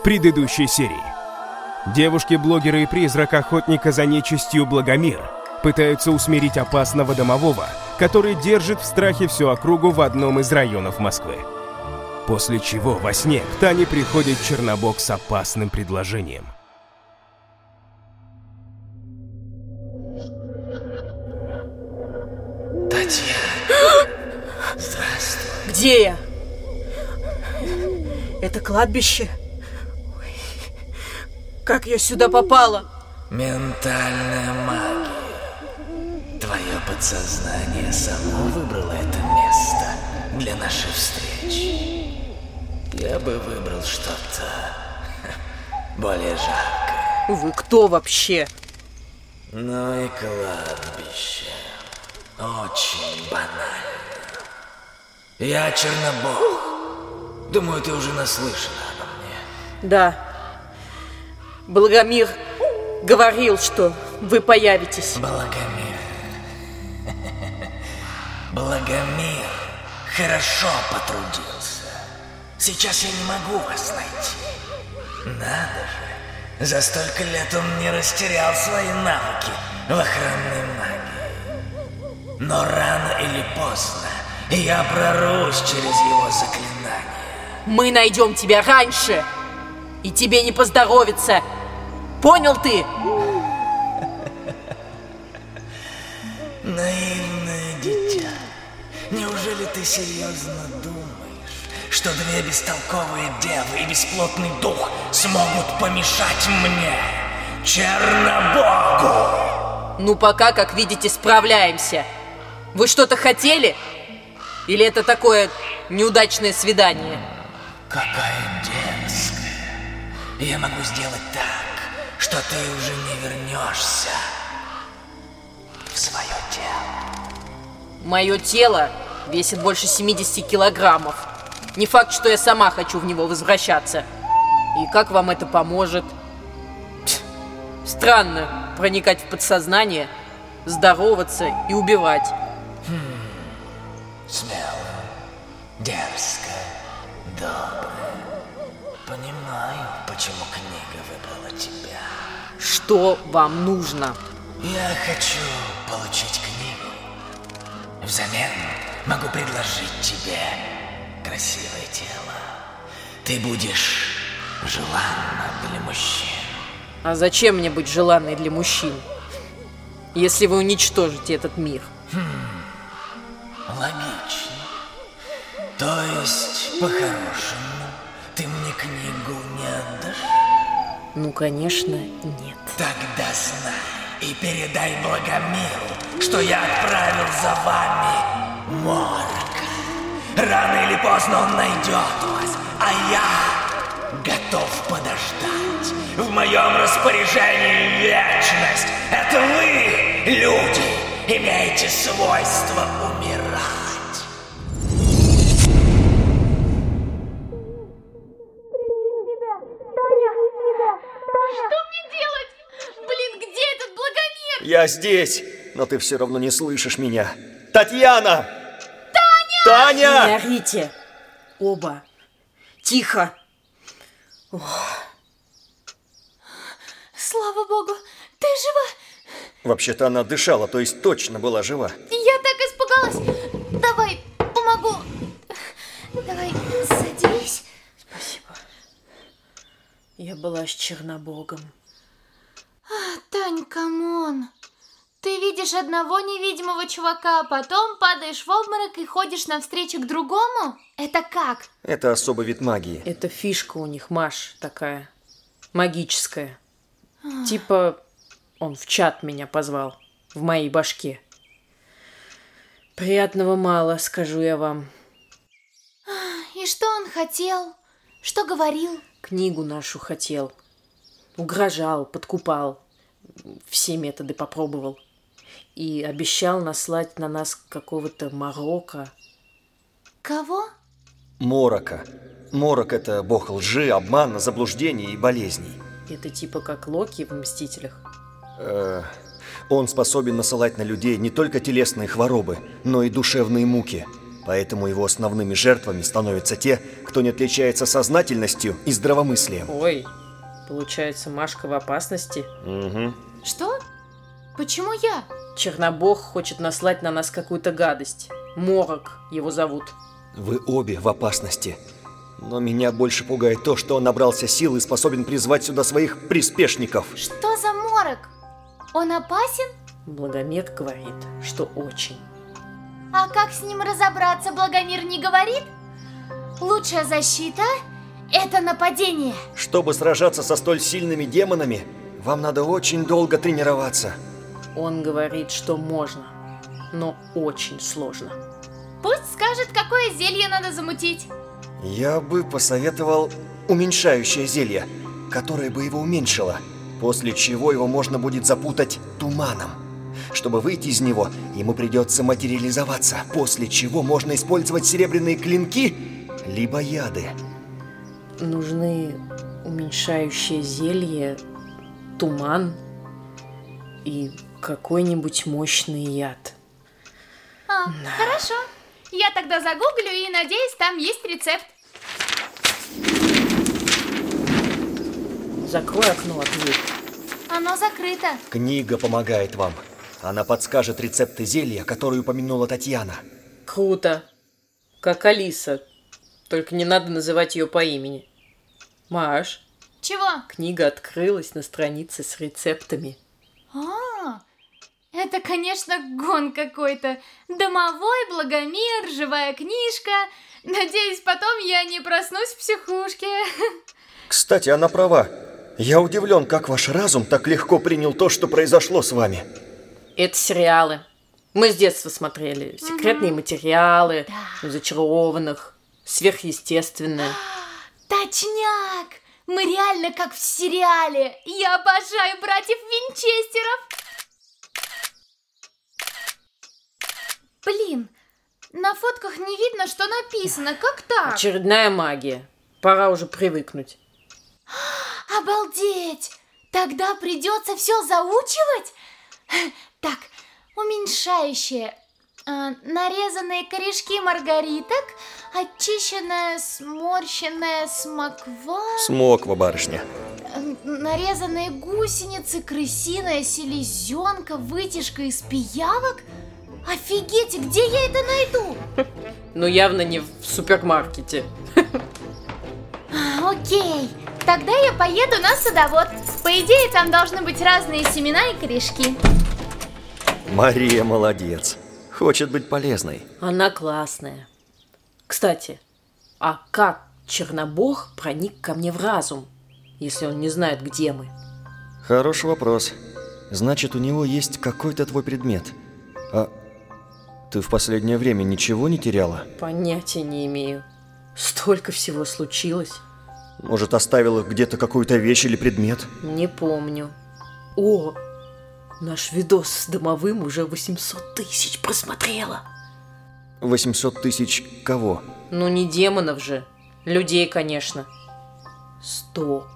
в предыдущей серии. Девушки-блогеры и призрак охотника за нечистью Благомир пытаются усмирить опасного домового, который держит в страхе всю округу в одном из районов Москвы. После чего во сне к Тане приходит Чернобог с опасным предложением. Татьяна, здравствуй. Где я? Это кладбище? Как я сюда попала? Ментальная магия. Твое подсознание само выбрало это место для нашей встречи. Я бы выбрал что-то более жаркое. Вы кто вообще? Ну и кладбище. Очень банально. Я Чернобог. Думаю, ты уже наслышана обо мне. Да. Благомир говорил, что вы появитесь. Благомир. Благомир хорошо потрудился. Сейчас я не могу вас найти. Надо же. За столько лет он не растерял свои навыки в охранной магии. Но рано или поздно я прорвусь через его заклинание. Мы найдем тебя раньше. И тебе не поздоровится. Понял ты? Наивное дитя. Неужели ты серьезно думаешь, что две бестолковые девы и бесплотный дух смогут помешать мне, Чернобогу? Ну, пока, как видите, справляемся. Вы что-то хотели? Или это такое неудачное свидание? Какая дерзкая. Я могу сделать так, что ты уже не вернешься в свое тело. Мое тело весит больше 70 килограммов. Не факт, что я сама хочу в него возвращаться. И как вам это поможет? Странно проникать в подсознание, здороваться и убивать. Смело, дерзко, добро. Понимаю, почему книга выбрала тебя. Что вам нужно? Я хочу получить книгу. Взамен могу предложить тебе красивое тело. Ты будешь желанна для мужчин. А зачем мне быть желанной для мужчин? Если вы уничтожите этот мир. Логично. То есть, по-хорошему, ты мне книгу не отдашь? Ну, конечно, нет. Тогда знай и передай Благомиру, что я отправил за вами Морка. Рано или поздно он найдет вас, а я готов подождать. В моем распоряжении вечность. Это вы, люди, имеете свойство умирать. Я здесь, но ты все равно не слышишь меня. Татьяна! Таня! Таня! Не орите! Оба. Тихо. Слава богу, ты жива? Вообще-то она дышала, то есть точно была жива. Я так испугалась. Давай, помогу. Давай, садись. Я была с Чернобогом. Тань, come on. Ты видишь одного невидимого чувака, а потом падаешь в обморок и ходишь навстречу к другому? Это как? Это особый вид магии. Это фишка у них, Маш, такая. Магическая. Типа он в чат меня позвал. В моей башке. Приятного мало, скажу я вам. И что он хотел? Что говорил? Книгу нашу хотел. Угрожал, подкупал. Все методы попробовал. И обещал наслать на нас какого-то Марокко. Кого? Морока. Морок – это бог лжи, обмана, заблуждений и болезней. Это типа как Локи в «Мстителях». Э, он способен насылать на людей не только телесные хворобы, но и душевные муки. Поэтому его основными жертвами становятся те, кто не отличается сознательностью и здравомыслием. Ой, получается, Машка в опасности? Угу. Что? Почему я? Чернобог хочет наслать на нас какую-то гадость. Морок его зовут. Вы обе в опасности. Но меня больше пугает то, что он набрался сил и способен призвать сюда своих приспешников. Что за морок? Он опасен? Благомир говорит, что очень. А как с ним разобраться, Благомир не говорит? Лучшая защита – это нападение. Чтобы сражаться со столь сильными демонами, вам надо очень долго тренироваться. Он говорит, что можно, но очень сложно. Пусть скажет, какое зелье надо замутить. Я бы посоветовал уменьшающее зелье, которое бы его уменьшило, после чего его можно будет запутать туманом. Чтобы выйти из него, ему придется материализоваться, после чего можно использовать серебряные клинки, либо яды. Нужны уменьшающее зелье, туман и какой-нибудь мощный яд. А, хорошо. Я тогда загуглю и надеюсь, там есть рецепт. Закрой окно от дверь. Оно закрыто. Книга помогает вам. Она подскажет рецепты зелья, которые упомянула Татьяна. Круто. Как Алиса. Только не надо называть ее по имени. Маш, Чего? книга открылась на странице с рецептами. А, это, конечно, гон какой-то. Домовой, благомир, живая книжка. Надеюсь, потом я не проснусь в психушке. Кстати, она права. Я удивлен, как ваш разум так легко принял то, что произошло с вами. Это сериалы. Мы с детства смотрели. Секретные материалы, зачарованных, сверхъестественное. Точняк! Мы реально как в сериале. Я обожаю братьев Винчестеров. Блин, на фотках не видно, что написано. Как так? Очередная магия. Пора уже привыкнуть. Обалдеть! Тогда придется все заучивать? Так, уменьшающее. А, нарезанные корешки маргариток, очищенная сморщенная смоква, Смоква, барышня. э, нарезанные гусеницы, крысиная селезенка, вытяжка из пиявок. Офигеть, где я это найду? Но явно не в супермаркете. А, Окей, тогда я поеду на садовод. По идее, там должны быть разные семена и корешки. Мария молодец. Хочет быть полезной. Она классная. Кстати, а как Чернобог проник ко мне в разум, если он не знает, где мы? Хороший вопрос. Значит, у него есть какой-то твой предмет. А ты в последнее время ничего не теряла? Понятия не имею. Столько всего случилось. Может, оставила где-то какую-то вещь или предмет? Не помню. О, наш видос с домовым уже 800 тысяч просмотрело. 800 тысяч кого? Ну не демонов же. Людей, конечно. Стоп.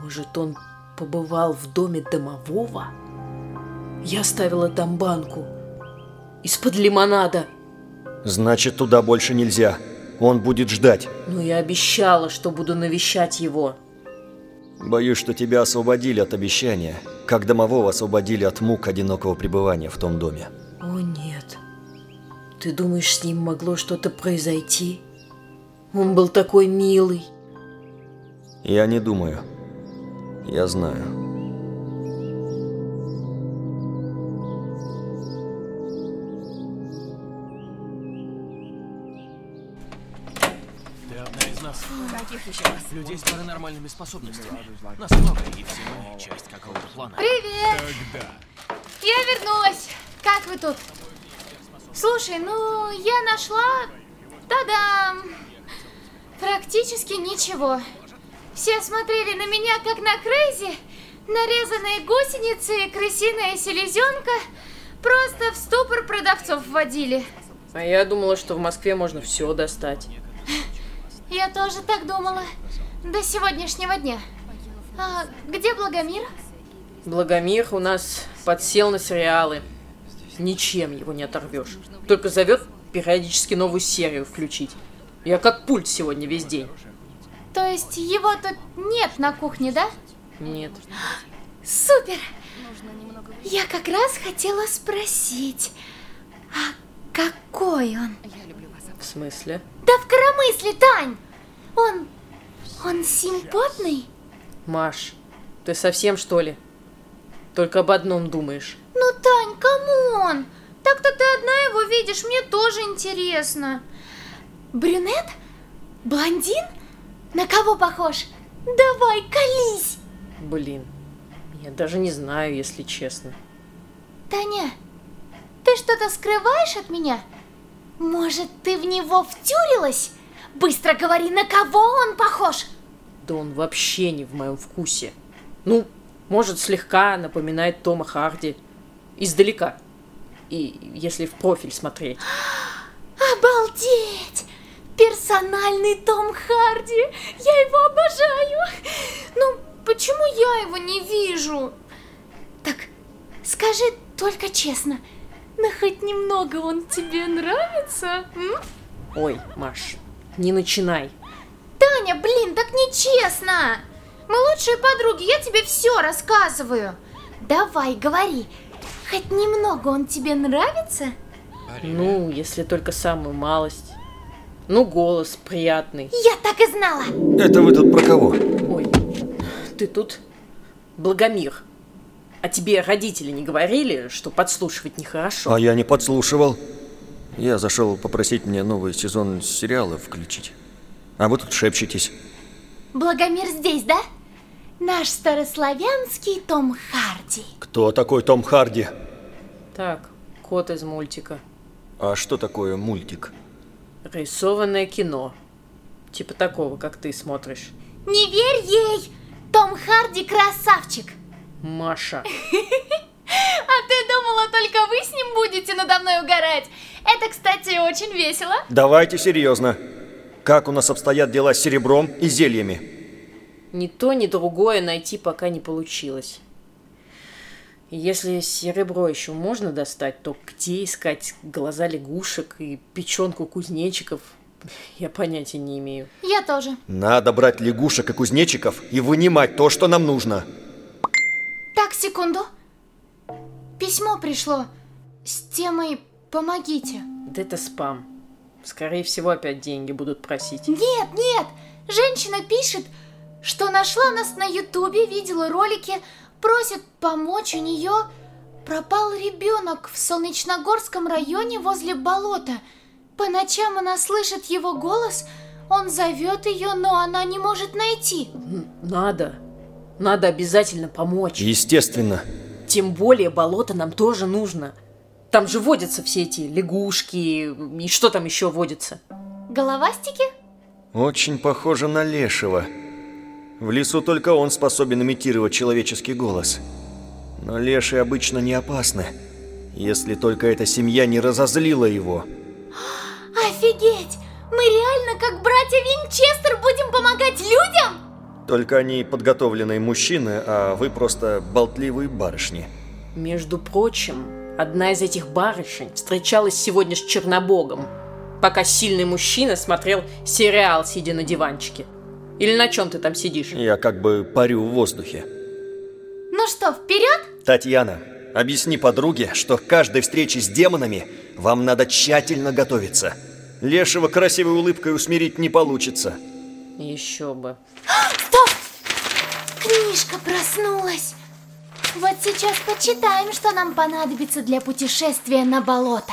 Может, он побывал в доме домового? Я оставила там банку. Из-под лимонада. Значит, туда больше нельзя. Он будет ждать. Но я обещала, что буду навещать его. Боюсь, что тебя освободили от обещания, как домового освободили от мук одинокого пребывания в том доме. О нет. Ты думаешь, с ним могло что-то произойти? Он был такой милый. Я не думаю. Я знаю. Нас. Каких еще? Людей с паранормальными способностями. Нас много, и все мы часть какого-то плана. Привет! Я вернулась. Как вы тут? Слушай, ну, я нашла... Та-дам! Практически ничего. Все смотрели на меня, как на Крейзи. Нарезанные гусеницы и крысиная селезенка просто в ступор продавцов вводили. А я думала, что в Москве можно все достать. Я тоже так думала. До сегодняшнего дня. А где Благомир? Благомир у нас подсел на сериалы. Ничем его не оторвешь. Только зовет периодически новую серию включить. Я как пульт сегодня весь день. То есть его тут нет на кухне, да? Нет. Супер! Я как раз хотела спросить, а какой он? В смысле? Да в коромысле, Тань! Он... он симпотный? Маш, ты совсем что ли? Только об одном думаешь. Ну, Тань, come on! Так-то ты одна его видишь, мне тоже интересно. Брюнет? Блондин? На кого похож? Давай, колись! Блин, я даже не знаю, если честно. Таня, ты что-то скрываешь от меня? Может, ты в него втюрилась? Быстро говори, на кого он похож? Да он вообще не в моем вкусе. Ну, может, слегка напоминает Тома Харди. Издалека. И если в профиль смотреть. Обалдеть! Персональный Том Харди! Я его обожаю! Ну, почему я его не вижу? Так, скажи только честно, но хоть немного он тебе нравится? М? Ой, Маш, не начинай. Таня, блин, так нечестно! Мы лучшие подруги, я тебе все рассказываю. Давай, говори, хоть немного он тебе нравится? Ну, если только самую малость. Ну, голос приятный. Я так и знала! Это вы тут про кого? Ой, ты тут? Благомир. А тебе родители не говорили, что подслушивать нехорошо? А я не подслушивал. Я зашел попросить мне новый сезон сериала включить. А вы тут шепчетесь. Благомир здесь, да? Наш старославянский Том Харди. Кто такой Том Харди? Так, кот из мультика. А что такое мультик? Рисованное кино. Типа такого, как ты смотришь. Не верь ей! Том Харди красавчик! Маша. Думала, только вы с ним будете надо мной угорать? Это, кстати, очень весело. Давайте серьезно. Как у нас обстоят дела с серебром и зельями? Ни то, ни другое найти пока не получилось. Если серебро еще можно достать, то где искать глаза лягушек и печенку кузнечиков, я понятия не имею. Я тоже. Надо брать лягушек и кузнечиков и вынимать то, что нам нужно. Так, секунду. Письмо пришло с темой «Помогите». Да это спам. Скорее всего, опять деньги будут просить. Нет, нет! Женщина пишет, что нашла нас на ютубе, видела ролики, просит помочь у нее. Пропал ребенок в Солнечногорском районе возле болота. По ночам она слышит его голос, он зовет ее, но она не может найти. Надо. Надо обязательно помочь. Естественно. Тем более болото нам тоже нужно. Там же водятся все эти лягушки и что там еще водится. Головастики? Очень похоже на лешего. В лесу только он способен имитировать человеческий голос. Но леши обычно не опасны, если только эта семья не разозлила его. Офигеть! Мы реально, как братья Винчестер, будем помогать людям? Только они подготовленные мужчины, а вы просто болтливые барышни. Между прочим, одна из этих барышень встречалась сегодня с Чернобогом, пока сильный мужчина смотрел сериал, сидя на диванчике. Или на чем ты там сидишь? Я как бы парю в воздухе. Ну что, вперед? Татьяна, объясни подруге, что к каждой встрече с демонами вам надо тщательно готовиться. Лешего красивой улыбкой усмирить не получится. Еще бы. Книжка проснулась. Вот сейчас почитаем, что нам понадобится для путешествия на болото.